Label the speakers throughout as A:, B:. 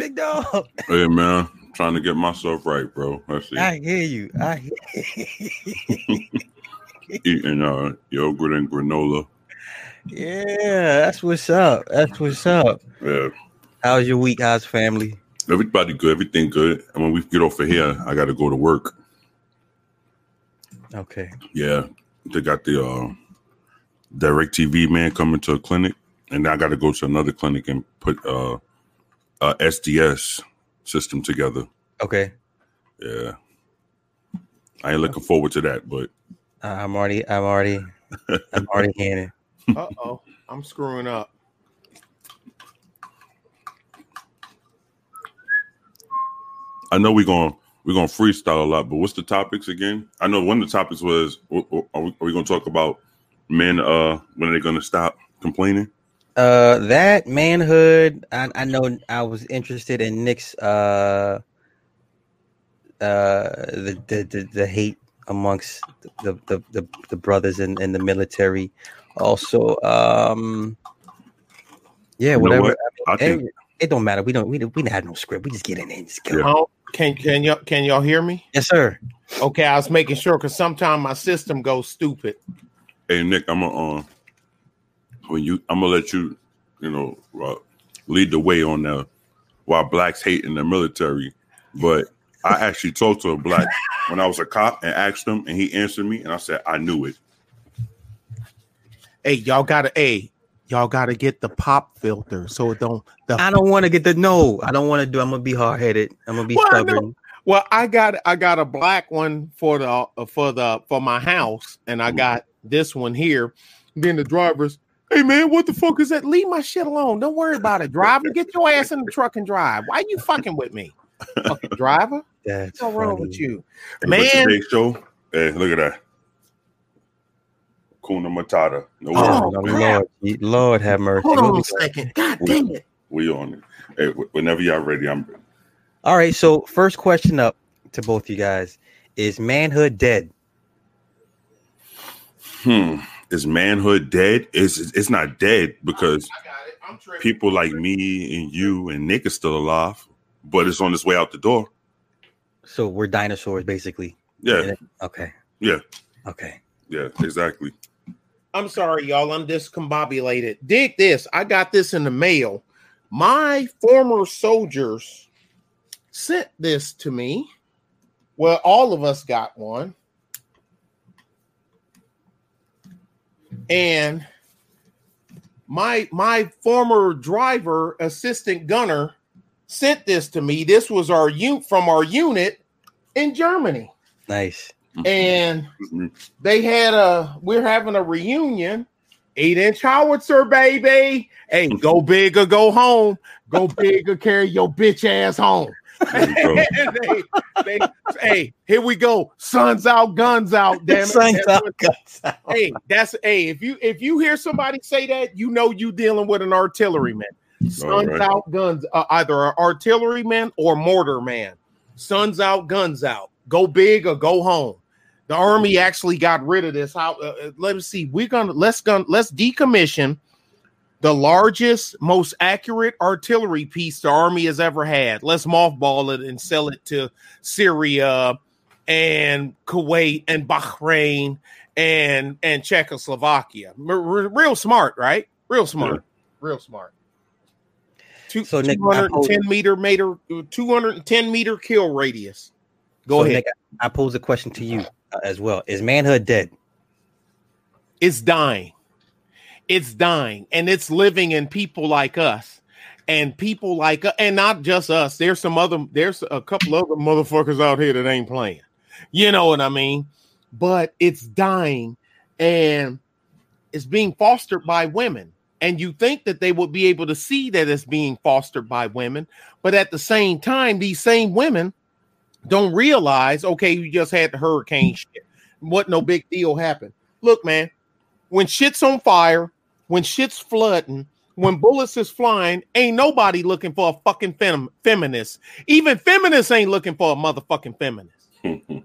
A: Big dog.
B: Hey man, trying to get myself right, bro. Let's see.
A: I hear you. I hear you.
B: Eating uh yogurt and granola.
A: Yeah, that's what's up. That's what's up.
B: Yeah.
A: How's your week? How's family?
B: Everybody good, everything good. And when we get off of here, I gotta go to work.
A: Okay.
B: Yeah. They got the uh direct TV man coming to a clinic, and I gotta go to another clinic and put uh a SDS system together.
A: Okay.
B: Yeah. I ain't looking forward to that, but
A: I'm already. I'm already. I'm already hearing.
C: Uh oh, I'm screwing up.
B: I know we're gonna we're going to freestyle a lot, but what's the topics again? I know one of the topics was are we, are we going to talk about men uh when are they going to stop complaining?
A: Uh, that manhood. I, I know. I was interested in Nick's uh, uh, the the the, the hate amongst the the the, the brothers in, in the military. Also, um, yeah,
B: You know
A: whatever.
B: what?
A: I
B: I think-
A: it, it don't matter. We don't we don't, we don't have no script. We just get in there and just go.
B: Yeah.
C: Can can y'all can y'all hear me?
A: Yes, sir.
C: Okay, I was making sure because sometimes my system goes stupid.
B: Hey Nick, I'm gonna uh, when you I'm gonna let you you know uh, lead the way on the why blacks hate in the military, but I actually talked to a black when I was a cop and asked him, and he answered me, and I said I knew it.
C: Hey, y'all gotta hey, y'all gotta get the pop filter so it don't the
A: I don't want to get the no. I don't want to do. I'm gonna be hard headed. I'm gonna be
C: Well, I
A: stubborn.
C: Well, I got I got a black one for the uh, for the for my house, and I got this one here. Then the drivers, hey man, what the fuck is that? Leave my shit alone. Don't worry about it. Driver, get your ass in the truck and drive. Why are you fucking with me, fucking driver?
A: That's
C: What's wrong with you,
B: Hey, but
C: man?
B: today's show, hey, look at that. Kuna Matata. No
C: Oh,
B: worries.
A: Lord, Lord have mercy.
C: Hold on a second. God damn it.
B: We on it. Hey, whenever y'all ready, I'm ready.
A: All right. So first question up to both you guys is manhood dead?
B: Hmm. Is manhood dead? It's it's not dead because
C: I got it. I'm tripping.
B: people like me and you and Nick are still alive, but it's on its way out the door.
A: So we're dinosaurs, basically.
B: Yeah,
A: Okay.
B: yeah,
A: Okay.
B: yeah, exactly.
C: I'm sorry, y'all. I'm discombobulated. Dig this. I got this in the mail. My former soldiers sent this to me. Well, all of us got one. And my my former driver, assistant gunner, sent this to me. This was our unit from our unit in Germany.
A: Nice.
C: And
B: Mhm.
C: they had a we're having a reunion eight inch howitzer baby hey go big or go home go big or carry your bitch ass home
B: There you go.
C: They, they, hey here we go. Suns out guns out damn it.
A: Sun's out, guns out.
C: hey that's hey if you if you hear somebody say that you know you dealing with an artilleryman. Suns
B: right.
C: out guns uh, either an artilleryman or mortar man. Suns out guns out. Go big or go home. The army actually got rid of this. How uh, uh, let me see. We're gonna let's gonna let's decommission the largest most accurate artillery piece the army has ever had. Let's mothball it and sell it to syria and kuwait and bahrain and and czechoslovakia. R- real smart right? Real smart. Real smart. Two,
A: So, Nick,
C: 210 meter meter 210 meter kill radius. Go
A: So,
C: ahead.
A: Nick, I pose a question to you uh, as well. Is manhood dead?
C: it's dying. It's dying and it's living in people like us and people like uh, and not just us. There's some other, there's a couple other motherfuckers out here that ain't playing. You know what I mean? But it's dying and it's being fostered by women. And you think that they would be able to see that it's being fostered by women, but at the same time, these same women don't realize, okay, you just had the hurricane shit. What no big deal happened. Look, man, when shit's on fire, when shit's flooding, when bullets is flying, ain't nobody looking for a fucking fem- feminist. Even feminists ain't looking for a motherfucking feminist.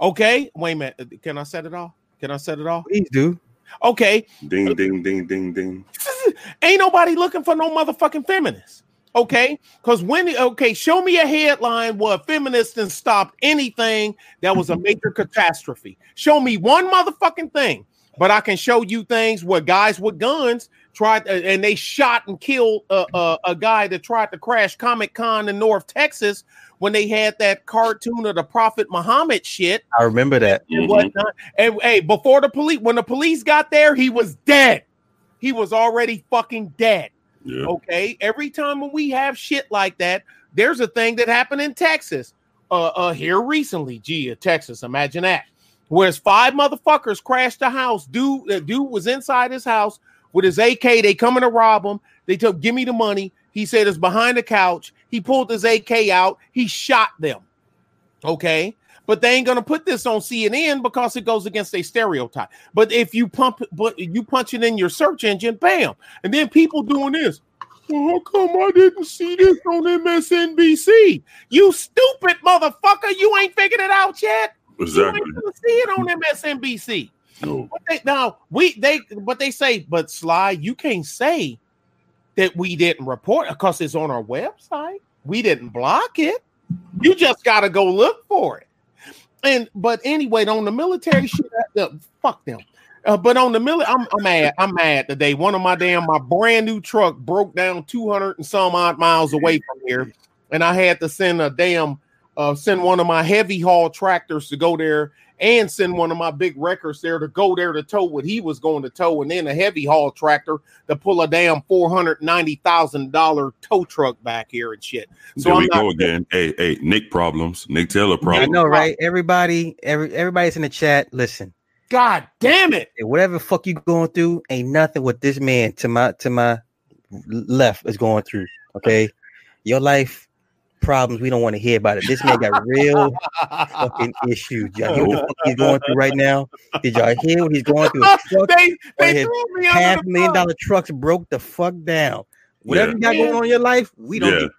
C: Okay, wait a minute. Uh, can I set it off? Can I set it off?
A: Please do.
C: Okay,
B: ding, ding, ding, ding, ding.
C: ain't nobody looking for no motherfucking feminist. Okay, because when okay, show me a headline where feminists and stopped anything that was a major catastrophe. Show me one motherfucking thing, but I can show you things where guys with guns tried uh, and they shot and killed a, a, a guy that tried to crash Comic Con in North Texas when they had that cartoon of the Prophet Muhammad shit
A: I remember that.
C: and
B: Mhm.
C: whatnot. And hey, before the police, when the police got there, he was dead. He was already fucking dead.
B: Yeah.
C: Okay. Every time when we have shit like that, there's a thing that happened in Texas. Uh, uh here recently, gee, uh, Texas. Imagine that. Whereas five motherfuckers crashed the house. Dude, uh, dude was inside his house with his AK. They coming to rob him. They took, give me the money. He said it's behind the couch. He pulled his AK out. He shot them. Okay. But they ain't gonna put this on CNN because it goes against a stereotype. But if you pump, but you punch it in your search engine, bam, and then people doing this. Well, how come I didn't see this on MSNBC? You stupid motherfucker! You ain't figured it out yet.
B: Exactly.
C: You ain't see it on MSNBC.
B: No.
C: But they, now we they but they say, but Sly, you can't say that we didn't report because it's on our website. We didn't block it. You just got to go look for it. And but anyway, on the military shit, uh, fuck them. Uh, but on the military, I'm, I'm mad. I'm mad today. One of my damn my brand new truck broke down 200 and some odd miles away from here, and I had to send a damn uh, send one of my heavy haul tractors to go there and send one of my big wreckers there to go there to tow what he was going to tow, and then a heavy haul tractor to pull a damn four hundred ninety thousand dollar tow truck back here and shit. So
B: there
C: I'm
B: we
C: not-
B: go again. Hey, hey, Nick problems. Nick Taylor problems.
A: I know, right? Everybody, every everybody's in the chat. Listen,
C: God damn it!
A: whatever the fuck you going through, ain't nothing what this man to my to my left is going through. Okay, your life problems, we don't want to hear about it. This man got real fucking issues. Y'all hear what the fuck he's going through right now? Did y'all hear what he's going through? His truck,
C: they they
A: his
C: threw me
A: half
C: under the
A: million
C: bus.
A: dollar trucks broke the fuck down. Whatever
B: Yeah.
A: you got going on in your life, we don't.
B: yeah.
A: need-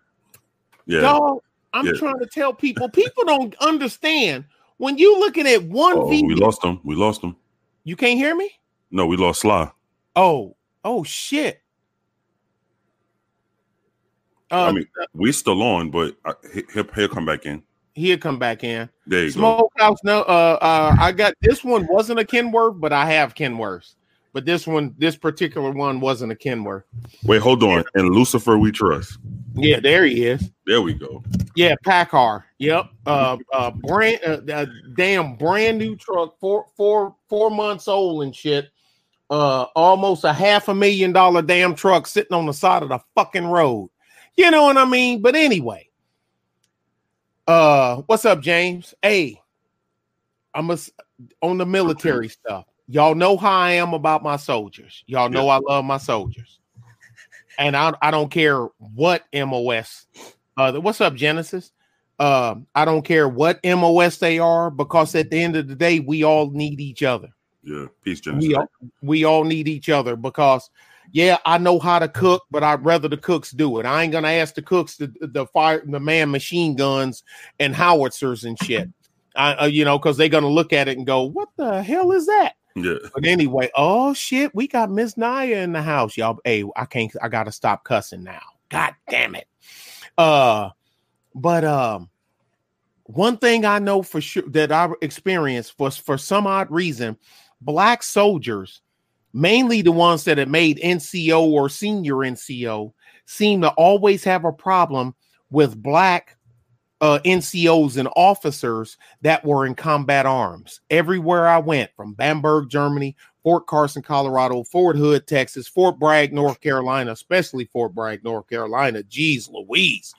B: Yeah.
C: Dog, I'm
B: Yeah.
C: trying to tell people. People don't understand when you looking at one
B: Oh,
C: video.
B: we lost them. We lost them.
C: You can't hear me.
B: No, we lost Sly.
C: Oh, oh shit.
B: I
C: Um,
B: mean, we still on, but I, he- he'll, he'll come back in.
C: he'll come back in.
B: There you go.
C: Smokehouse. No, uh, uh, I got this one wasn't a Kenworth, but I have Kenworths. But this one, this particular one, wasn't a Kenworth.
B: Wait, hold on. And Lucifer, we trust.
C: Yeah, there he is.
B: There we go.
C: Yeah, Paccar. Yep. Uh, uh, brand, uh, uh, damn, brand new truck, four, four, four months old and shit. Uh, almost a half a million dollar damn truck sitting on the side of the fucking road. You know what I mean? But anyway, uh, what's up, James? Hey, I'm a, on the military stuff. Y'all know how I am about my soldiers. Y'all know I love my soldiers, and I I don't care what MOS. Uh, what's up, Genesis? Um, I don't care what MOS they are because at the end of the day, we all need each other.
B: Yeah. Peace, Genesis.
C: We all, we all need each other because yeah, I know how to cook, but I'd rather the cooks do it. I ain't gonna ask the cooks to the fire the man machine guns and howitzers and shit. I, uh, you know, because they're gonna look at it and go, "What the hell is that?"
B: Yeah.
C: But anyway, oh shit, we got Miss Naya in the house, y'all. Hey, I can't. I gotta stop cussing now. God damn it. Uh, but um, one thing I know for sure that I experienced was for some odd reason, black soldiers, mainly the ones that have made NCO or senior NCO, seem to always have a problem with black uh, NCOs and officers that were in combat arms. Everywhere I went, from Bamberg, Germany, Fort Carson, Colorado, Fort Hood, Texas, Fort Bragg, North Carolina, especially Fort Bragg, North Carolina. Geez, Louise.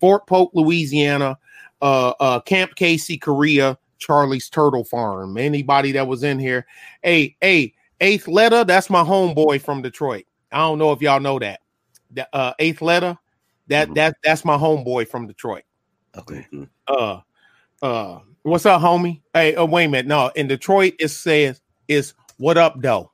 C: Fort Polk, Louisiana, uh, uh, Camp Casey, Korea, Charlie's Turtle Farm. Anybody that was in here. Hey, hey, Eighth Letter, that's my homeboy from Detroit. I don't know if y'all know that. The, uh, Eighth Letter, that
B: Mhm.
C: that that's my homeboy from Detroit.
A: Okay.
B: Okay.
C: Uh, uh, what's up, homie? Hey, uh, wait a minute. No, in Detroit it says is what up, though.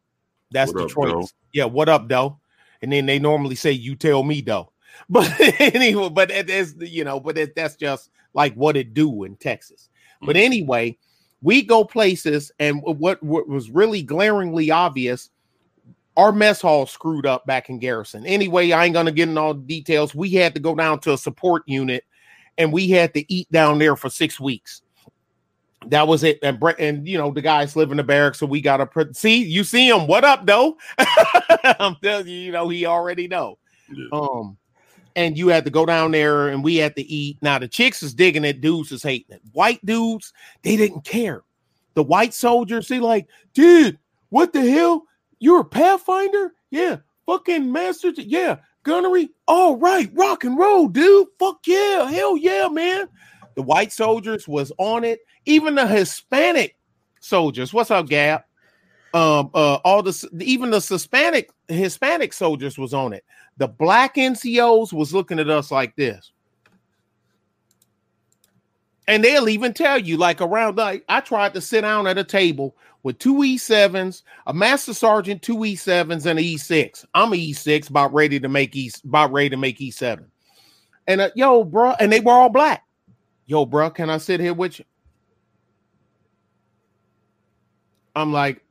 C: That's
B: What up,
C: Detroit.
B: doe?
C: Yeah, what up, though? And then they normally say you tell me, though. But anyway, but it is you know, but it, that's just like what it do in Texas. But anyway, we go places, and what what was really glaringly obvious our mess hall screwed up back in Garrison. Anyway, I ain't gonna get in all the details. We had to go down to a support unit, and we had to eat down there for six weeks. That was it. And and you know the guys live in the barracks, so we gotta put see you see him. What up, though? I'm telling you, you know he already know.
B: Yeah.
C: Um, and you had to go down there, and we had to eat. Now the chicks is digging it, dudes is hating it. White dudes, they didn't care. The white soldiers, they like, dude, what the hell? You're a pathfinder? Yeah, fucking master. Yeah, gunnery. All right, rock and roll, dude. Fuck yeah, hell yeah, man. The white soldiers was on it. Even the Hispanic soldiers. What's up, Gab? Um, uh, all the even the Hispanic Hispanic soldiers was on it. The black NCOs was looking at us like this. And they'll even tell you, like around like I tried to sit down at a table with two E7s, a master sergeant, two E7s, and an E6. I'm an E6, about ready to make E about ready to make E7. And uh, yo, bro, and they were all black. Yo, bro, can I sit here with you? I'm like,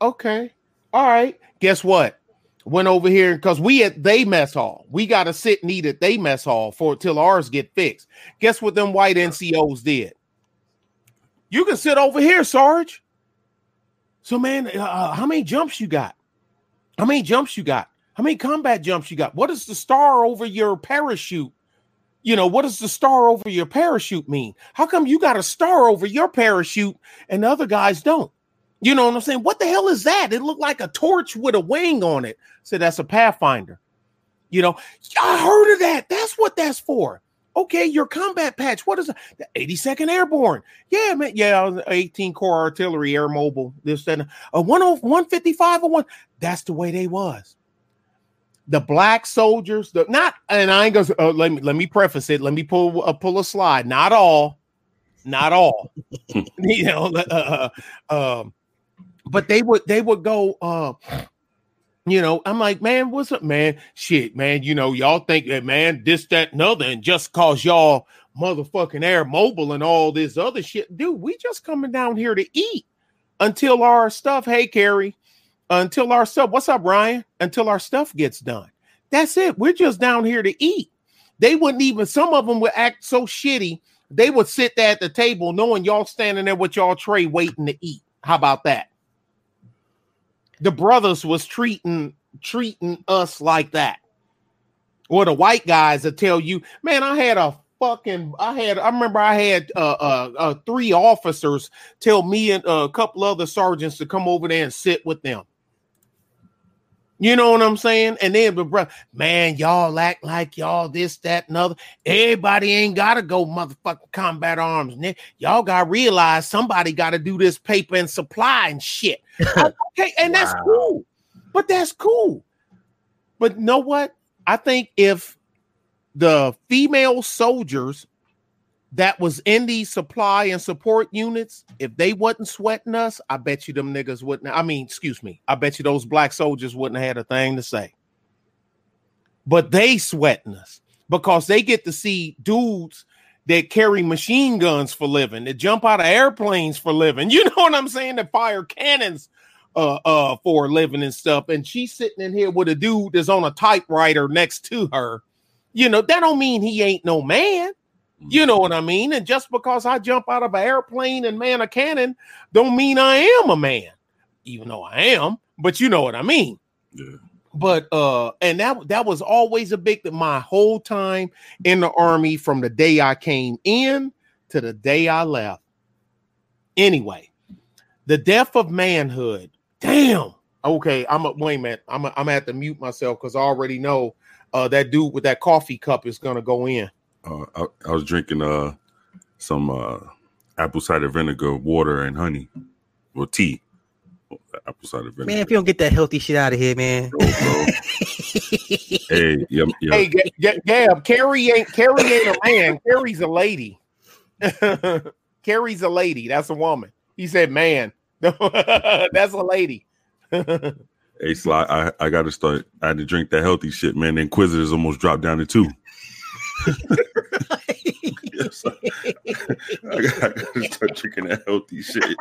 C: okay, all right. Guess what? Went over here because we at they mess hall. We got to sit and eat at they mess hall for till ours get fixed. Guess what them white NCOs did? You can sit over here, Sarge. So, man, uh, how many jumps you got? How many jumps you got? How many combat jumps you got? What is the star over your parachute? You know, what does the star over your parachute mean? How come you got a star over your parachute and the other guys don't? You know what I'm saying? What the hell is that? It looked like a torch with a wing on it. So that's a Pathfinder. You know, I heard of that. That's what that's for. Okay, your combat patch. What is it? The 82nd Airborne. Yeah, man. Yeah, 18 Corps Artillery, Air Mobile. This and a 10 155 or one. That's the way they was. The black soldiers, the not, and I ain't gonna uh, let me let me preface it. Let me pull uh, pull a slide. Not all, not all. you know, uh, uh, um, but they would they would go uh you know i'm like man what's up man? Shit man you know y'all think that man this that and and just cause y'all motherfucking air mobile and all this other shit dude we just coming down here to eat until our stuff hey carrie until our stuff what's up ryan? Until our stuff gets done. That's it we're just down here to eat. They wouldn't even some of them would act so shitty they would sit there at the table knowing y'all standing there with y'all tray waiting to eat. How about that the brothers was treating treating us like that. Or the white guys that tell you, man, I had a fucking I had I remember I had uh, uh, uh three officers tell me and a couple other sergeants to come over there and sit with them. You know what I'm saying? And then, but bro, man, y'all act like y'all this, that, and other. Everybody ain't gotta go motherfucking combat arms. Y'all gotta realize somebody gotta do this paper and supply and shit. okay, and wow. that's cool. But that's cool. But know what? I think if the female soldiers that was in these supply and support units, if they wasn't sweating us, I bet you them niggas wouldn't. I mean, excuse me, I bet you those black soldiers wouldn't have had a thing to say. But they sweating us because they get to see dudes that carry machine guns for living, that jump out of airplanes for living. You know what I'm saying? That fire cannons uh uh for living and stuff. And she's sitting in here with a dude that's on a typewriter next to her. You know, that don't mean he ain't no man. You know what I mean? And just because I jump out of an airplane and man a cannon, don't mean I am a man, even though I am. But you know what I mean.
B: Yeah.
C: But uh, and that that was always a big my whole time in the army from the day I came in to the day I left. Anyway, the death of manhood. Damn. Okay, I'm a wait a minute. I'm a, I'm gonna have to mute myself because I already know uh that dude with that coffee cup is gonna go in.
B: Uh, I, I, was drinking uh some uh apple cider vinegar, water, and honey, or tea. Apple cider vinegar.
A: Man, if you don't get that healthy shit out of here, man. Bro, bro.
B: hey, yep, yep.
C: Hey, G- G- Gab, Carrie ain't Carrie ain't a man. Carrie's a lady. Carrie's a lady. That's a woman. He said, "Man, that's a lady."
B: hey, Sly, I, I got to start. I had to drink that healthy shit, man. The Inquisitors almost dropped down to two. Yes, I, I, gotta start drinking that healthy shit.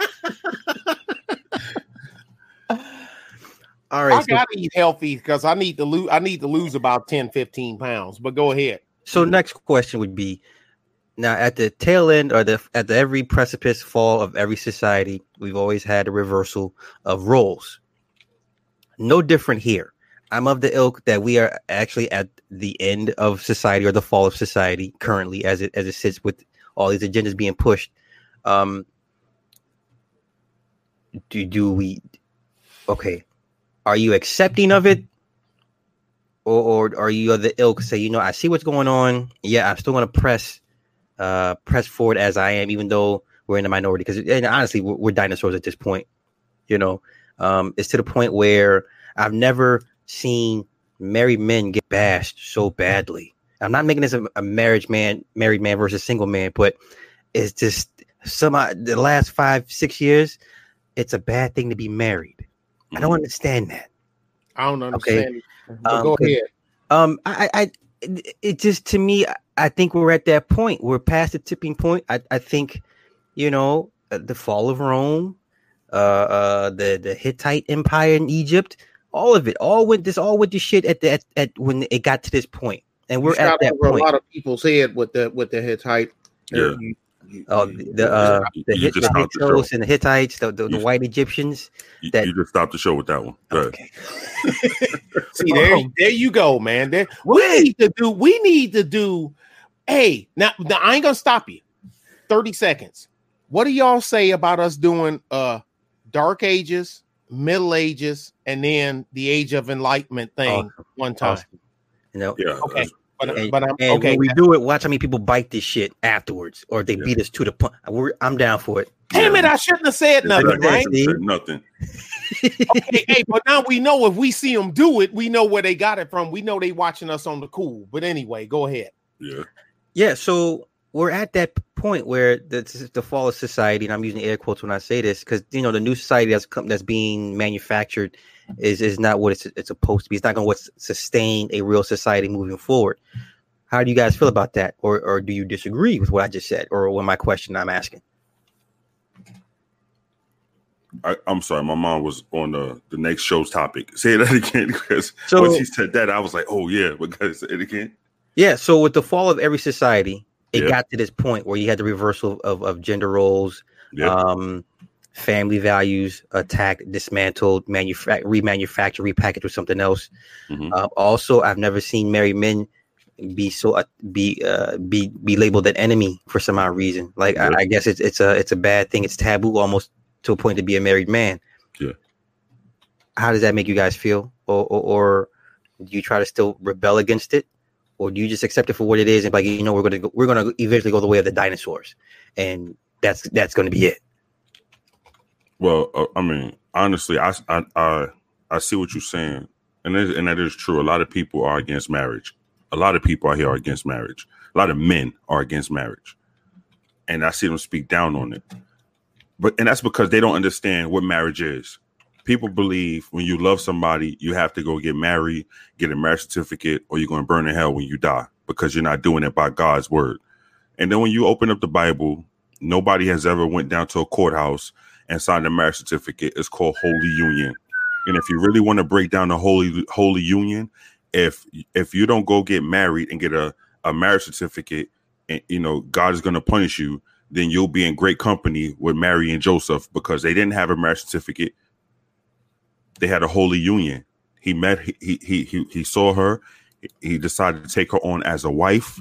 A: All
C: I.
A: So,
C: gotta eat healthy because I need to lose. I need to lose about 10, 15 pounds. But go ahead.
A: so next question would be now at the tail end or the at the every precipice fall of every society, we've always had a reversal of roles. No different here. I'm of the ilk that we are actually at the end of society or the fall of society currently as it as it sits with all these agendas being pushed. Um do do we okay. Are you accepting of it? Or, or are you of the ilk say, you know, I see what's going on. Yeah, I'm still gonna press uh press forward as I am, even though we're in the minority. Because and honestly, we're, we're dinosaurs at this point. You know, um, it's to the point where I've never seen married men get bashed so badly. I'm not making this a, a marriage man, married man versus single man, but it's just some the last five, six years, it's a bad thing to be married. I don't understand that.
C: I don't understand. But
A: Um,
C: go ahead.
A: Um, I, I, it, it just to me, I think we're at that point. We're past the tipping point. I, I think, you know, uh, the fall of Rome, uh, uh, the the Hittite Empire in Egypt, all of it, all went this, all went to shit at the at, at when it got to this point, and we're
D: You
A: at that point.
D: A lot of people's head with the with the Hittite.
B: Yeah.
D: You- you-
A: Oh, the uh, the, Hit, the
B: stopped the
A: and the Hittites, the, the, the white Egyptians.
B: You,
A: That-
B: you just stopped the show with that one.
A: Okay.
C: See there, there you go, man. There, we need to do. We need to do. Hey, now, now I ain't gonna stop you. Thirty seconds. What do y'all say about us doing uh Dark Ages, Middle Ages, and then the Age of Enlightenment thing
A: Awesome.
C: one time?
A: Awesome. You know,
B: Yeah.
C: Okay. But,
A: And,
C: but I'm
A: and
C: okay.
A: when we do it, watch how many people bite this shit afterwards, or they
B: Yeah.
A: beat us to the punch. We're, I'm down for it.
C: Damn it! I shouldn't have said nothing,
B: Exactly.
C: right?
B: Said Nothing.
C: okay, hey, but now we know if we see them do it, we know where they got it from. We know they watching us on the cool. But anyway, go ahead.
B: Yeah.
A: Yeah, so we're at that point where the, the fall of society, and I'm using air quotes when I say this, because you know the new society that's come, that's being manufactured is is not what it's it's supposed to be. It's not going to sustain a real society moving forward. How do you guys feel about that, or or do you disagree with what I just said, or what my question I'm asking?
B: I, I'm sorry, my mom was on the, the next show's topic. Say that again, because
A: So-
B: when she said that, I was like, "Oh yeah," because say it again.
A: Yeah, so with the fall of every society, it
B: Yeah.
A: got to this point where you had the reversal of, of gender roles,
B: Yeah,
A: um, family values attacked, dismantled, manufac- remanufactured, repackaged with something else.
B: Mhm.
A: Uh, also, I've never seen married men be so uh, be uh, be be labeled an enemy for some odd reason. Like
B: Yeah.
A: I, I guess it's it's a it's a bad thing. It's taboo almost to a point to be a married man.
B: Yeah.
A: How does that make you guys feel, or or, or do you try to still rebel against it? Or do you just accept it for what it is and like you know we're gonna go, we're gonna eventually go the way of the dinosaurs, and that's that's gonna be it.
B: Well, uh, I mean, honestly, I, I I I see what you're saying, and it, and that is true. A lot of people are against marriage. A lot of people out here are against marriage. A lot of men are against marriage, and I see them speak down on it. But and that's because they don't understand what marriage is. People believe when you love somebody, you have to go get married, get a marriage certificate, or you're going to burn in hell when you die because you're not doing it by God's word. And then when you open up the Bible, nobody has ever went down to a courthouse and signed a marriage certificate. It's called holy union. And if you really want to break down the holy holy union, if if you don't go get married and get a, a marriage certificate, and you know God is going to punish you, then you'll be in great company with Mary and Joseph because they didn't have a marriage certificate. They had a holy union. He met he he he he saw her. He decided to take her on as a wife,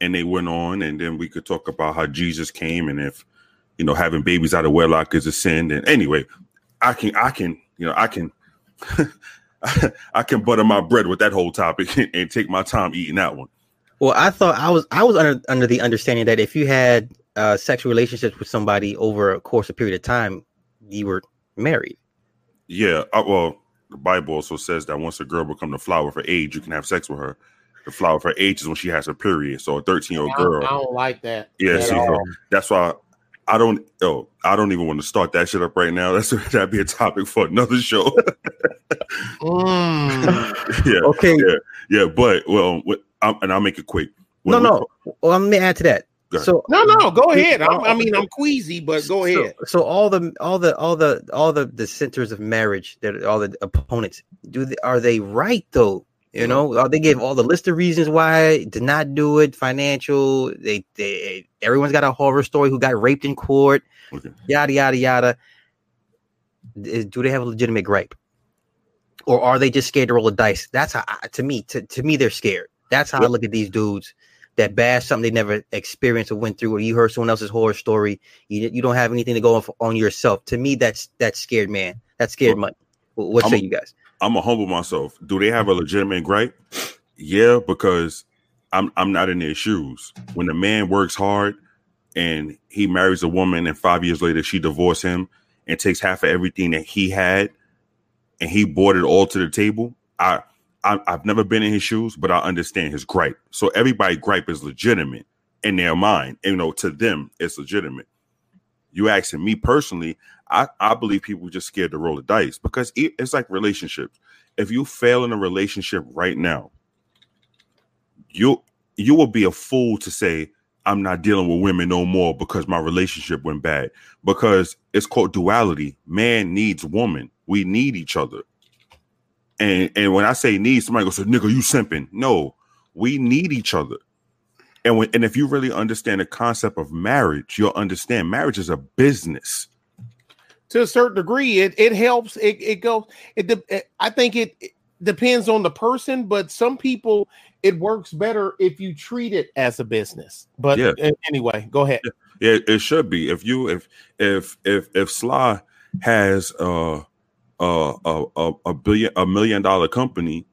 B: and they went on. And then we could talk about how Jesus came and if you know having babies out of wedlock is a sin. And anyway, I can I can you know I can I can butter my bread with that whole topic and take my time eating that one.
A: Well, I thought I was I was under under the understanding that if you had uh, sexual relationships with somebody over a course of period of time, you were married.
B: Yeah, uh, well, the Bible also says that once a girl become the flower of her age, you can have sex with her. The flower of her age is when she has her period. So a 13 year old girl.
C: I don't like that.
B: Yeah,
C: at
B: see,
C: all.
B: so that's why I don't. Oh, I don't even want to start that shit up right now. That's that'd be a topic for another show.
C: Mm.
B: yeah,
A: Okay.
B: yeah, yeah. But well, what, um, and I'll make it quick.
A: No,
B: When we
A: no. Well, let me add to that.
B: Go ahead.
A: So
C: No, no, go ahead. I'm, I mean, I'm queasy, but go
A: so-
C: ahead.
A: So, all the all the all the all the the centers of marriage that all the opponents do they, are they right though? You know, Uh, they give all the list of reasons why to not do it. Financial, they they everyone's got a horror story who got raped in court,
B: Okay.
A: yada yada yada. Do they have a legitimate gripe, or are they just scared to roll the dice? That's how I, to me to, to me they're scared. That's how I look at these dudes that bad something they never experienced or went through, or you heard someone else's horror story. You you don't have anything to go off on yourself. To me, that's that's scared man. That's scared
B: Well,
A: money. What,
B: I'm
A: say
B: a-
A: you guys?
B: I'm gonna humble myself. Do they have a legitimate gripe? Yeah, because I'm I'm not in their shoes. When a man works hard and he marries a woman, and five years later she divorces him and takes half of everything that he had, and he brought it all to the table. I, I I've never been in his shoes, but I understand his gripe. So everybody gripe is legitimate in their mind. You know, to them it's legitimate. You asking me personally, I, I believe people just scared to roll the dice because it, it's like relationships. If you fail in a relationship right now, you you will be a fool to say I'm not dealing with women no more because my relationship went bad. Because it's called duality. Man needs woman. We need each other. And and when I say need, somebody goes, "So nigga, you simping?" No, we need each other. And when and if you really understand the concept of marriage, you'll understand marriage is a business.
C: to a certain degree it it helps it, it goes it, de- i think it, it depends on the person but some people it works better if you treat it as a business but
B: Yeah.
C: anyway go ahead
B: Yeah, it should be. If you if if if if Sly has uh a a, a billion a million dollar company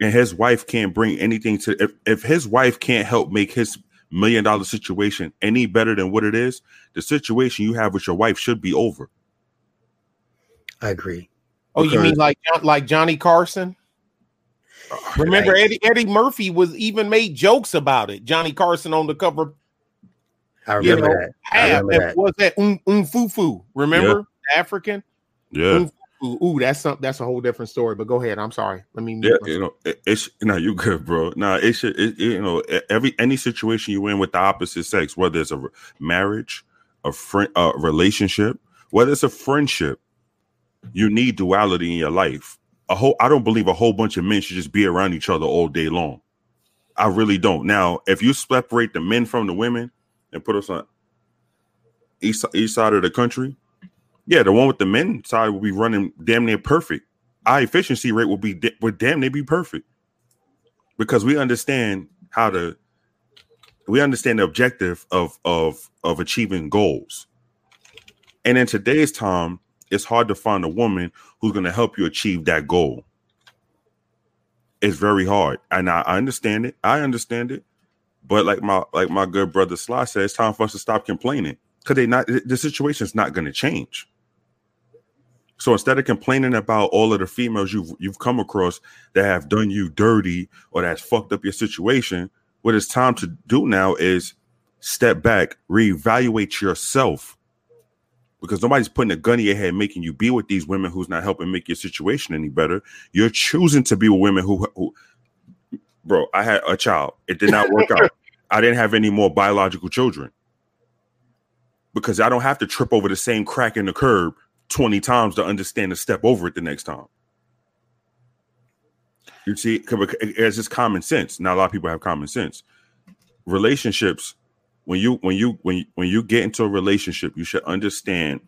B: and his wife can't bring anything to if, if his wife can't help make his million dollar situation any better than what it is, the situation you have with your wife should be over.
A: I agree.
C: oh you mean like like johnny carson remember
A: Right.
C: eddie eddie murphy was even made jokes about it johnny carson on the cover
A: I
C: You
A: remember
C: know,
A: that. I remember that.
C: was that um, um fufu remember african
B: Yeah.
C: Ooh, ooh that's something that's a whole different story but go ahead i'm sorry let me
B: Yeah, you know, it, it's no, you good, bro. No, it should, it, you know, every any situation you're in with the opposite sex, whether it's a marriage, a friend, a relationship, whether it's a friendship, you need duality in your life. A whole, I don't believe a whole bunch of men should just be around each other all day long. I really don't. Now, if you separate the men from the women and put us on east east side of the country, yeah, the one with the men side will be running damn near perfect. Our efficiency rate will be would damn near be perfect. Because we understand how to we understand the objective of of of achieving goals. And in today's time it's hard to find a woman who's going to help you achieve that goal. It's very hard and I, I understand it. I understand it. But like my like my good brother sly said it's time for us to stop complaining because they not the situation's not going to change so instead of complaining about all of the females you've you've come across that have done you dirty or that's fucked up your situation, what it's time to do now is step back, reevaluate yourself. Because nobody's putting a gun in your head making you be with these women who's not helping make your situation any better. You're choosing to be with women who, who bro, I had a child. It did not work out. I didn't have any more biological children. Because I don't have to trip over the same crack in the curb 20 times to understand to step over it the next time. You see, it's common sense. Not a lot of people have common sense. Relationships, when you when you when you, when you get into a relationship, you should understand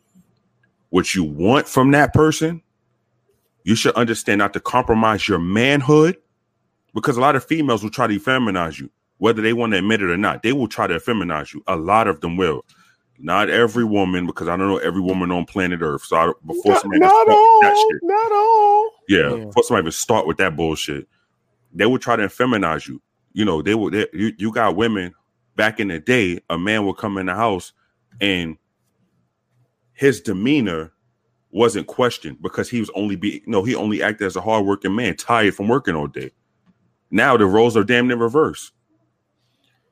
B: what you want from that person. You should understand not to compromise your manhood, because a lot of females will try to feminize you, whether they want to admit it or not. They will try to feminize you. A lot of them will. Not every woman, because I don't know every woman on planet Earth. So I, before
C: not,
B: somebody
C: not
B: even start with that
C: all
B: shit,
C: not all
B: yeah,
C: Yeah.
B: before somebody even start with that bullshit, they would try to feminize you. You know, they would. They, you, you got women back in the day. A man would come in the house, and his demeanor wasn't questioned because he was only be no, he only acted as a hardworking man, tired from working all day. Now the roles are damn near reversed.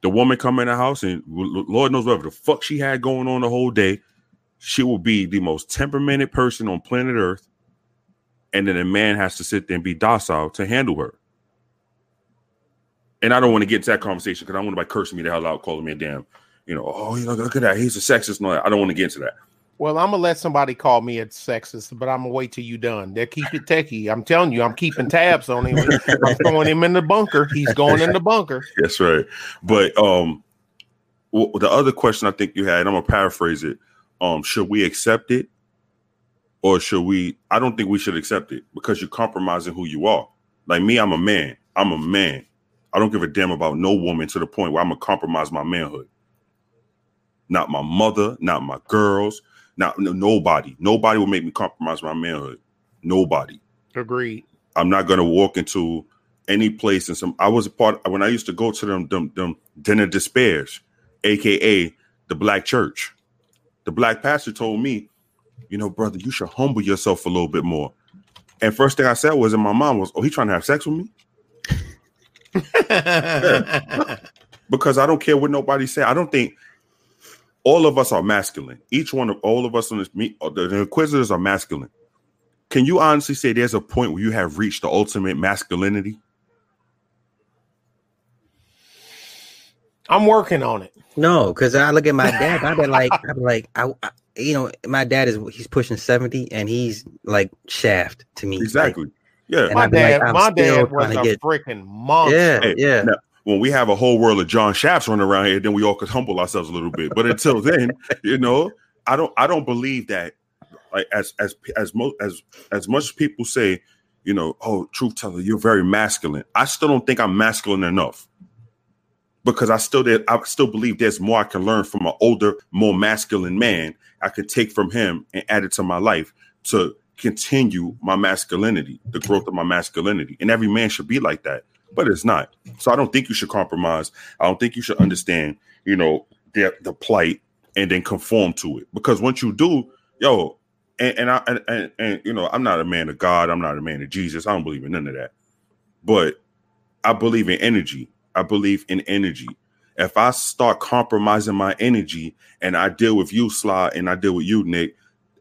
B: The woman come in the house and Lord knows whatever the fuck she had going on the whole day, she will be the most temperamented person on planet Earth, and then a man has to sit there and be docile to handle her. And I don't want to get into that conversation because I want anybody cursing me the hell out, calling me a damn, you know, oh, know, look at that, he's a sexist. No, I don't want to get into that.
C: Well, I'm gonna let somebody call me a sexist, but I'm gonna wait till you done. They'll keep it techie. I'm telling you, I'm keeping tabs on him. I'm throwing him in the bunker. He's going in the bunker.
B: That's right. But um, the other question I think you had, I'm gonna paraphrase it. Um, should we accept it, or should we? I don't think we should accept it because you're compromising who you are. Like me, I'm a man. I'm a man. I don't give a damn about no woman to the point where I'm gonna compromise my manhood. Not my mother, not my girls, not no, nobody. Nobody will make me compromise my manhood. Nobody.
C: Agreed.
B: I'm not gonna walk into any place and some. I was a part when I used to go to them them, them dinner despairs, aka the black church. The black pastor told me, you know, brother, you should humble yourself a little bit more. And first thing I said was, and my mom was, oh, he trying to have sex with me because I don't care what nobody say. I don't think all of us are masculine. Each one of all of us on this meet, uh, the, the inquisitors are masculine. Can you honestly say there's a point where you have reached the ultimate masculinity?
C: I'm working on it.
A: No, because I look at my dad. I've been like, I'm like, I, I, you know, my dad is he's pushing seventy, and he's like shaft to me.
B: Exactly.
A: Like,
B: yeah.
A: And
C: My
A: I'd like,
C: dad, my dad was
A: trying
C: a
A: to get-
C: freaking monster.
A: yeah,
B: Hey,
A: yeah.
B: now, when we have a whole world of John Shafts running around here, then we all could humble ourselves a little bit. But until then, you know, I don't I don't believe that like as as as most as as much as people say, you know, oh, truth teller, you're very masculine. I still don't think I'm masculine enough. Because I still did, I still believe there's more I can learn from an older, more masculine man. I could take from him and add it to my life to continue my masculinity, the growth of my masculinity. And every man should be like that, but it's not. So I don't think you should compromise. I don't think you should understand, you know, the the plight and then conform to it. Because once you do, yo, and, and I and, and and you know, I'm not a man of God. I'm not a man of Jesus. I don't believe in none of that. But I believe in energy. I believe in energy. If I start compromising my energy and I deal with you, Sly, and I deal with you, Nick,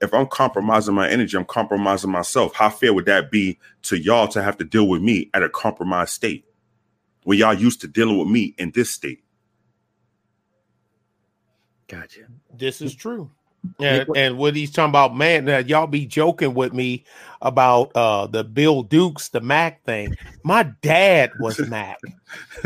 B: if I'm compromising my energy, I'm compromising myself. How fair would that be to y'all to have to deal with me at a compromised state when y'all used to dealing with me in this state?
A: Gotcha.
C: This is true. And, and what he's talking about, man, now y'all be joking with me about uh the Bill Duke's, the Mack thing. My dad was Mac.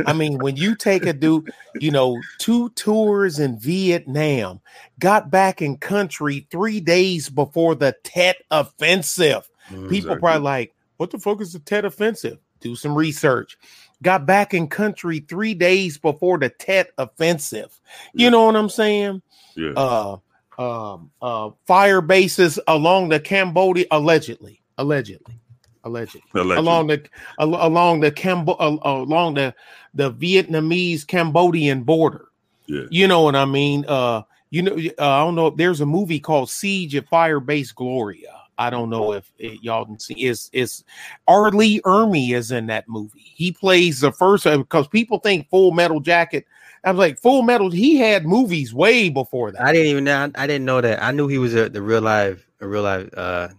C: I mean, when you take a dude, you know, two tours in Vietnam, got back in country three days before the Tet Offensive. People
B: Exactly.
C: probably like, what the fuck is the Tet Offensive? Do some research. Got back in country three days before the Tet Offensive. You
B: Yeah.
C: know what I'm saying?
B: Yeah.
C: uh um uh fire bases along the Cambodia allegedly allegedly allegedly
B: Allegedly.
C: along the al- along the Cambo- uh, along the the Vietnamese Cambodian border
B: yeah.
C: you know what I mean uh you know uh, I don't know if there's a movie called Siege of Fire Base Gloria I don't know if it, y'all can see is is R. Lee Ermey is in that movie. He plays the first because people think Full Metal Jacket. I was like Full Metal. He had movies way before that.
A: I didn't even know. I didn't know that. I knew he was a the real live, a real live. Uh,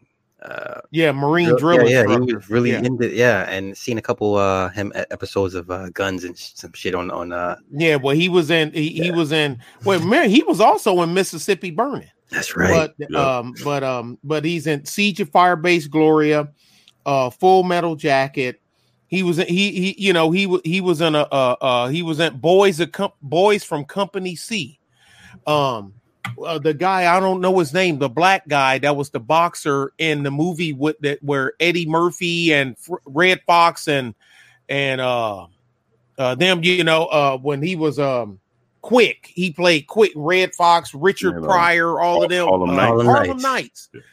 A: uh,
C: Yeah, Marine
A: real-
C: drill
A: yeah, yeah, he was really
C: yeah.
A: into yeah, and seen a couple uh him episodes of uh guns and sh- some shit on on uh.
C: Yeah, well, he was in. He, he was in. Well, man, he was also in Mississippi Burning.
A: That's right.
C: But
B: Yeah.
C: um, but um, but he's in Siege of Firebase Gloria, uh, Full Metal Jacket. He was in, he he you know he was he was in a uh, uh he was in Boys of Com- Boys from Company C. Um, uh, the guy I don't know his name, the black guy that was the boxer in the movie with that where Eddie Murphy and Redd Foxx and and uh uh them you know uh when he was um quick he played quick Redd Foxx Richard
B: Yeah, no.
C: Pryor all of them
B: Harlem
C: uh,
B: Nights.
A: Harlem
C: Harlem
A: Nights.
C: Nights.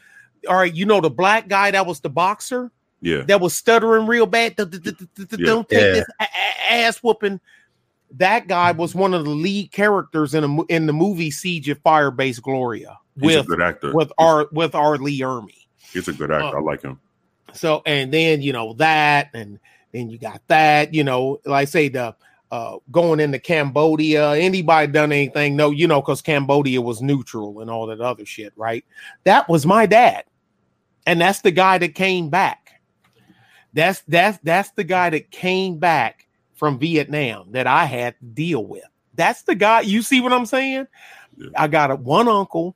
C: All right, you know the black guy that was the boxer
B: Yeah.
C: that was stuttering real bad. "Duh, duh, duh, duh, duh, duh,
B: Yeah.
C: Don't take this a- a- ass whooping. That guy was one of the lead characters in a in the movie Siege of Firebase Gloria
B: He's a
C: with
B: good actor.
C: with our with R. Lee Ermey.
B: He's a good actor. I like him.
C: So and then you know that and then you got that you know like I say the uh going into Cambodia anybody done anything no you know because Cambodia was neutral and all that other shit right that was my dad and that's the guy that came back that's that's that's the guy that came back from Vietnam that I had to deal with That's the guy. You see what I'm saying?
B: Yeah.
C: I got a one uncle,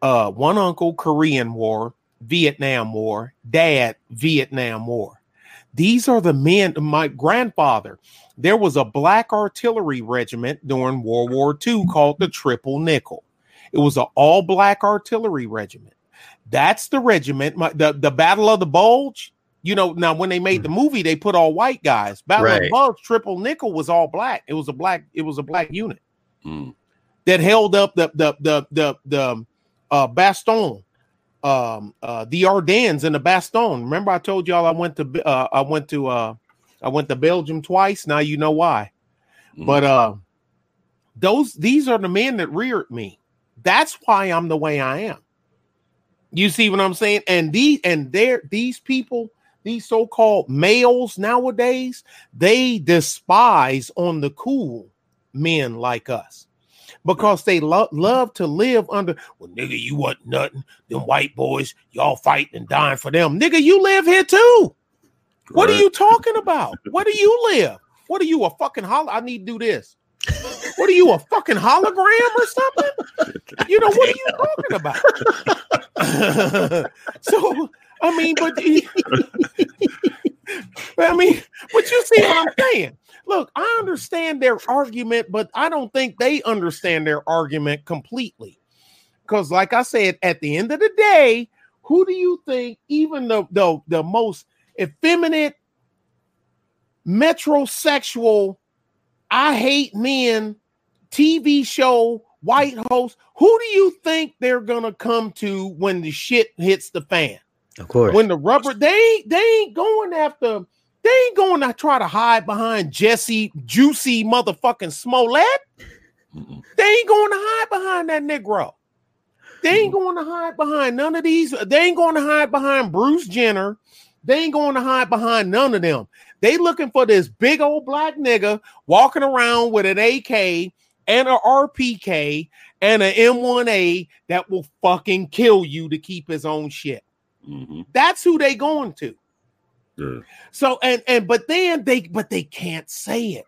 C: uh, one uncle, Korean War, Vietnam War, dad, Vietnam War. These are the men. My grandfather, there was a black artillery regiment during World War II called the Triple Nickel. It was an all black artillery regiment. That's the regiment. My, the, the Battle of the Bulge. You know, now when they made the movie, they put all white guys. Battle of
A: Right.
C: Bulge, Triple Nickel was all black. It was a black, it was a black unit
B: Mm.
C: that held up the the the the the uh Bastogne, um uh the Ardennes and the Bastogne. Remember I told y'all I went to uh I went to uh I went to Belgium twice. Now you know why.
B: Mhm.
C: But uh those these are the men that reared me. That's why I'm the way I am. You see what I'm saying? And these and they're these people, these so-called males nowadays, they despise on the cool men like us. Because they lo- love to live under well nigga you want nothing. Them white boys y'all fighting and dying for them. Nigga you live here too. What are you talking about? Where do you live? What are you a fucking hol i need to do this. What are you a fucking hologram or something? You know what are you talking about? So i mean but I mean, but you see what I'm saying. Look, I understand their argument, but I don't think they understand their argument completely. Because, like I said, at the end of the day, who do you think, even the the, the most effeminate, metrosexual, I hate men TV show white host, who do you think they're gonna come to when the shit hits the fan?
A: Of course.
C: when the rubber they ain't they ain't going after they ain't going to try to hide behind Jesse juicy motherfucking Smollett.
B: Mm-mm.
C: They ain't going to hide behind that Negro. They ain't going to hide behind none of these. They ain't going to hide behind Bruce Jenner. They ain't going to hide behind none of them. They looking for this big old black nigga walking around with an AK and a RPK and an M1A that will fucking kill you to keep his own shit.
B: Mhm.
C: That's who they going to.
B: Yeah.
C: So and and but then they but they can't say it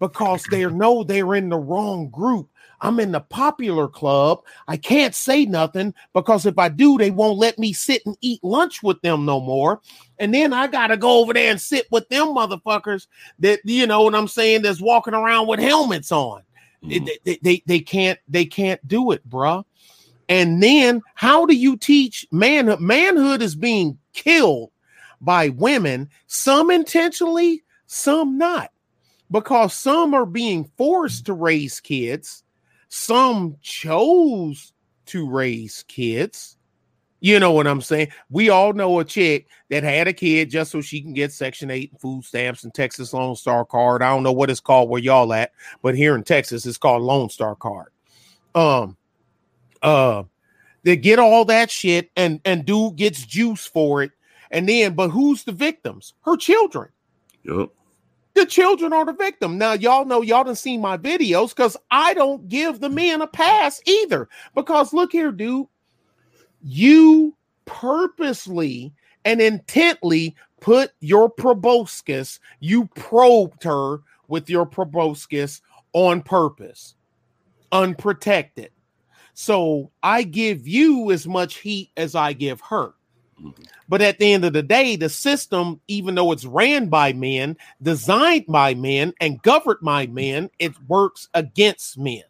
C: because they know they're in the wrong group. I'm in the popular club. I can't say nothing because if I do, they won't let me sit and eat lunch with them no more. And then I gotta go over there and sit with them motherfuckers that you know what I'm saying that's walking around with helmets on. They-
B: Mhm.
C: They, they, they can't they can't do it, bruh. And then how do you teach manhood? Manhood is being killed by women, some intentionally, some not, because some are being forced to raise kids, some chose to raise kids. You know what I'm saying? We all know a chick that had a kid just so she can get Section 8 and food stamps and Texas Lone Star card. I don't know what it's called where y'all at, but here in Texas, it's called Lone Star card. Um, uh, they get all that shit and and dude gets juice for it. And then, but who's the victims? Her children.
B: Yep.
C: The children are the victim. Now, y'all know y'all done seen my videos because I don't give the men a pass either. Because look here, dude, you purposely and intently put your proboscis, you probed her with your proboscis on purpose, unprotected. So I give you as much heat as I give her.
B: Mhm.
C: But at the end of the day, the system, even though it's ran by men, designed by men, and governed by men, it works against men.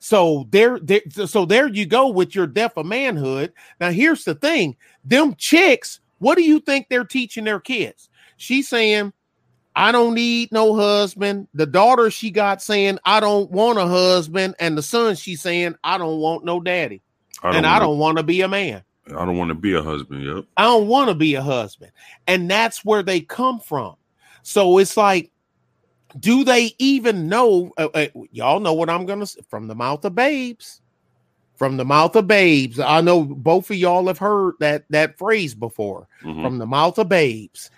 C: So there, there, so there you go with your death of manhood. Now here's the thing: them chicks, what do you think they're teaching their kids? She's saying, "I don't need no husband." The daughter she got saying, "I don't want a husband," and the son she's saying, "I don't want no daddy," and I
B: wanna-
C: don't want to be a man.
B: I don't want to be a husband. Yep.
C: I don't want to be a husband. And that's where they come from. So it's like, do they even know? uh, uh, y'all know what I'm going to say from the mouth of babes. From the mouth of babes. I know both of y'all have heard that that phrase before.
B: Mhm.
C: From the mouth of babes.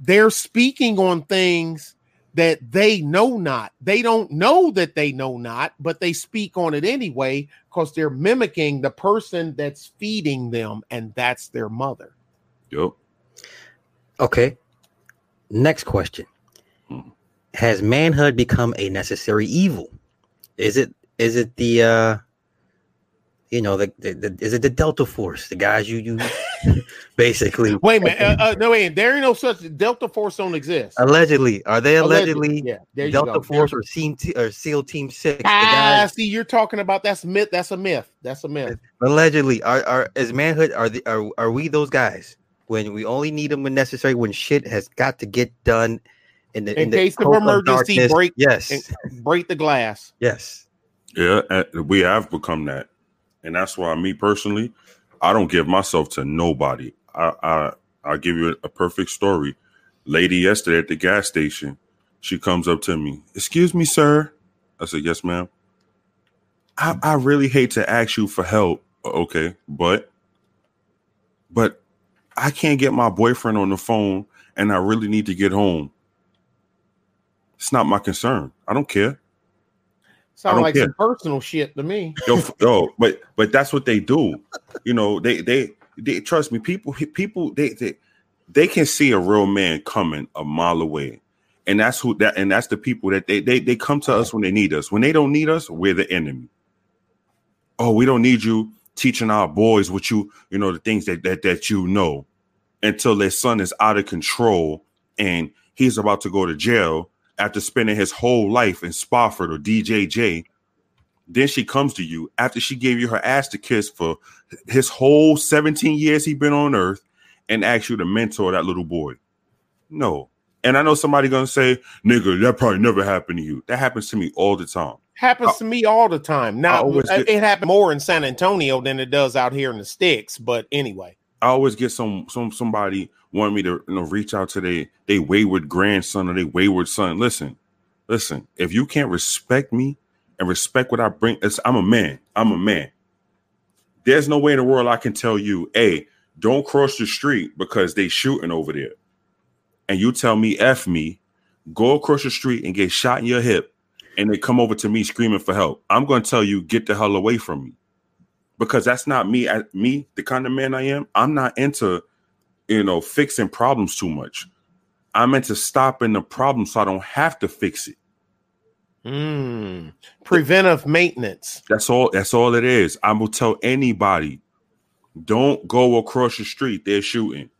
C: They're speaking on things that they know not. They don't know that they know not, but they speak on it anyway because they're mimicking the person that's feeding them, and that's their mother.
B: Yep.
A: Okay. Next question.
B: Hmm.
A: has manhood become a necessary evil? Is it is it the uh you know the, the, the is it the Delta Force, the guys you you basically
C: Wait a minute. Uh, uh, no, wait. There ain't no such Delta Force don't exist.
A: allegedly are they allegedly,
C: yeah. There you
A: Delta
C: go.
A: Force or Team T, or SEAL Team Six? the
C: Ah,
A: guys,
C: see, you're talking about that's myth. That's a myth. That's a myth.
A: allegedly are are is manhood are the are are we those guys when we only need them when necessary when shit has got to get done in the
C: In
A: the
C: case of emergency,
A: darkness?
C: break-
A: yes
C: Break the glass.
A: yes
B: Yeah, we have become that, and that's why me personally, I don't give myself to nobody. I I I'll give you a, perfect story. Lady yesterday at the gas station, she comes up to me. Excuse me, sir. I said, yes, ma'am. I I really hate to ask you for help. Uh, okay, but but I can't get my boyfriend on the phone, and I really need to get home. It's not my concern. I don't care.
C: Sound like
B: care.
C: some personal shit to me.
B: yo, yo, but but that's what they do. You know, they they they trust me. People people they they they can see a real man coming a mile away, and that's who that and that's the people that they they they come to us when they need us. When they don't need us, we're the enemy. Oh, we don't need you teaching our boys what you you know the things that that that you know until their son is out of control and he's about to go to jail after spending his whole life in Spofford or DJJ then she comes to you after she gave you her ass to kiss for his whole 17 years he been on earth and asks you to mentor that little boy. No. And I know somebody gonna say, nigga, that probably never happened to you. That happens to me all the time.
C: Happens to me all the time. Now it happened more in San Antonio than it does out here in the sticks. But anyway,
B: I always get some some somebody want me to you know reach out to they they wayward grandson or they wayward son. Listen, listen, if you can't respect me and respect what I bring, I'm a man. I'm a man. There's no way in the world I can tell you, hey, don't cross the street because they shooting over there. And you tell me F me, go across the street and get shot in your hip, and they come over to me screaming for help. I'm gonna tell you, get the hell away from me because that's not me. Me, the kind of man I am, I'm not into, you know, fixing problems too much. I'm into stopping the problem so I don't have to fix it.
C: Mm. preventive maintenance.
B: That's all. That's all it is. I will tell anybody, don't go across the street. They're shooting.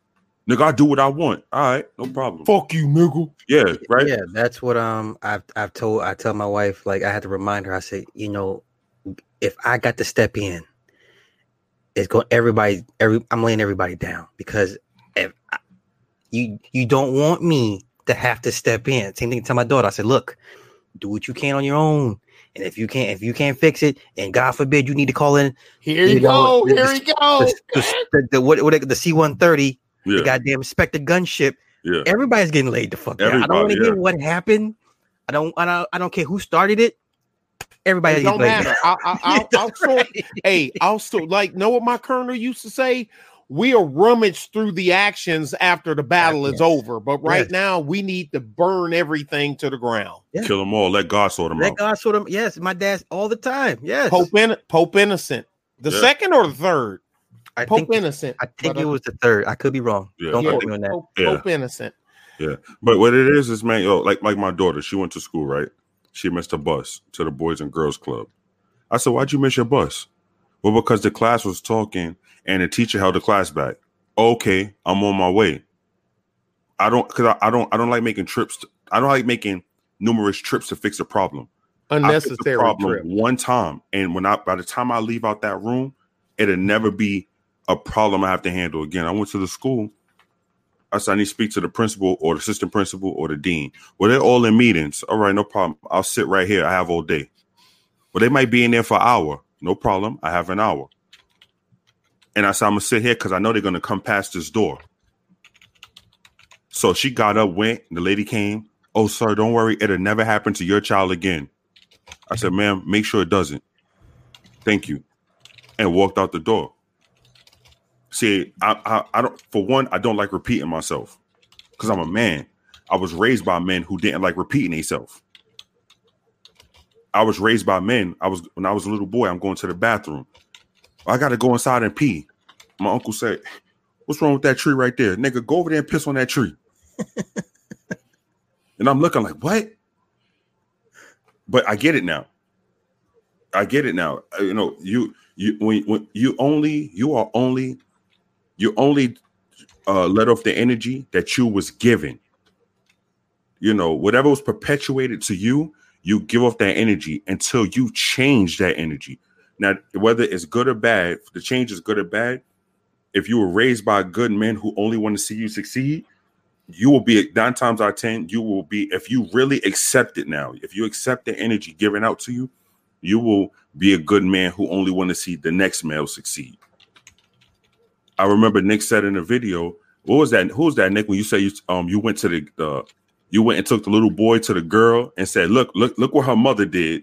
B: Nigga, I do what I want. All right, no problem.
C: Fuck you, nigga.
B: Yeah, right.
A: Yeah, that's what um I've I've told I tell my wife like I had to remind her. I said, you know, if I got to step in, it's going everybody every I'm laying everybody down because if I, you you don't want me to have to step in. Same thing to my daughter. I said, look, do what you can on your own. And if you can't, if you can't fix it, and God forbid you need to call in
C: Here you,
A: You know,
C: go.
A: the-
C: Here you go.
A: the, the, the, the what, what the C one thirty,
B: Yeah,
A: the goddamn Spectre gunship.
B: yeah.
A: Everybody's getting laid the fuck down. I don't want to
B: Everybody,
A: hear what happened. I don't. I don't. I don't care who started it. Everybody
C: It don't matter.
A: down.
C: I, I, I'll, I'll sort, hey, I'll still like know what my colonel used to say. We'll rummage through the actions after the battle is over, but right
A: Yes.
C: now we need to burn everything to the ground.
A: Yeah.
B: Kill them all. Let God sort them out.
A: Let
B: out.
A: God sort of. Yes, my dad's all the time. Yes,
C: Pope in, Pope Innocent, the
B: Yeah.
C: second or the third?
A: I
C: Pope
A: think.
C: Innocent.
A: I think
C: but,
A: it was the third. I could be wrong.
B: Yeah,
A: Don't
B: I
A: quote
B: think-
A: me on that.
C: Pope,
B: Yeah.
C: Pope Innocent. Yeah.
B: But what it is is, man, yo, like like my daughter, she went to school, right? She missed a bus to the Boys and Girls Club. I said, "Why'd you miss your bus?" Well, because the class was talking and the teacher held the class back. Okay, I'm on my way. I don't because I, I don't I don't like making trips. To, I don't like making numerous trips to fix a problem. I fix the
C: Unnecessary
B: problem
C: trip.
B: one time, and when I by the time I leave out that room, it'll never be a problem I have to handle again. I went to the school. I said I need to speak to the principal or the assistant principal or the dean. Well, they're all in meetings. All right, no problem. I'll sit right here. I have all day. Well, they might be in there for an hour. No problem. I have an hour. And I said I'm gonna sit here because I know they're gonna come past this door. So she got up, went. The lady came. Oh, sir, don't worry. It'll never happen to your child again. I said, ma'am, make sure it doesn't. Thank you. And walked out the door. See, I, I, I don't. For one, I don't like repeating myself because I'm a man. I was raised by men who didn't like repeating themselves. I was raised by men. I was when I was a little boy. I'm going to the bathroom. I got to go inside and pee. My uncle said, "What's wrong with that tree right there, nigga? Go over there and piss on that tree." and I'm looking like, "What?" but I get it now. I get it now. Uh, You know, you you when, when you only you are only you only uh let off the energy that you was given. You know, whatever was perpetuated to you, you give off that energy until you change that energy. Now, whether it's good or bad, the change is good or bad. If you were raised by good men who only want to see you succeed, you will be nine times out of ten. You will be if you really accept it now. If you accept the energy given out to you, you will be a good man who only want to see the next male succeed. I remember Nick said in a video, what was that? Who was that, Nick? When you say you um you went to the uh, you went and took the little boy to the girl and said, "Look, look, look what her mother did.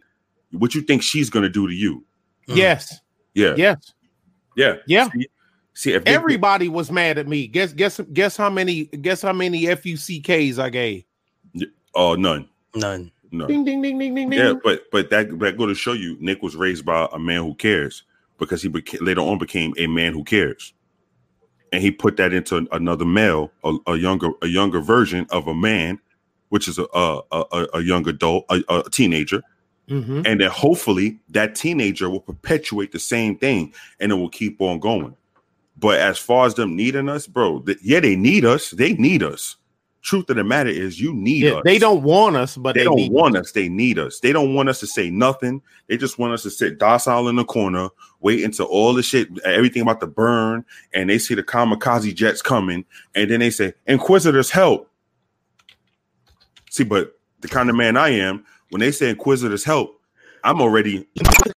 B: What you think she's gonna do to you?"
A: Mm.
C: Yes.
B: Yeah,
C: Yes.
B: yeah,
C: Yeah.
B: See, see if they-
C: Everybody was mad at me. Guess guess guess how many guess how many FUCKs I gave.
B: oh none,
A: None.
B: no,
C: Ding ding ding ding ding ding.
B: yeah, but but that that go to show you, Nick was raised by a man who cares because he beca- later on became a man who cares, and he put that into another male, a, a younger a younger version of a man, which is a a, a, a young adult, a, a teenager,
C: Mhm.
B: and then hopefully that teenager will perpetuate the same thing and it will keep on going. But as far as them needing us bro th- yeah they need us. They need us. Truth of the matter is you need
C: Yeah,
B: us.
C: they don't want us, but
B: they,
C: they,
B: don't
C: need
B: want us. They need us. They don't want us to say nothing. They just want us to sit docile in the corner wait until all the shit everything about to burn. And they see the kamikaze jets coming. And then they say inquisitors help see but the kind of man i am when they say inquisitors help i'm already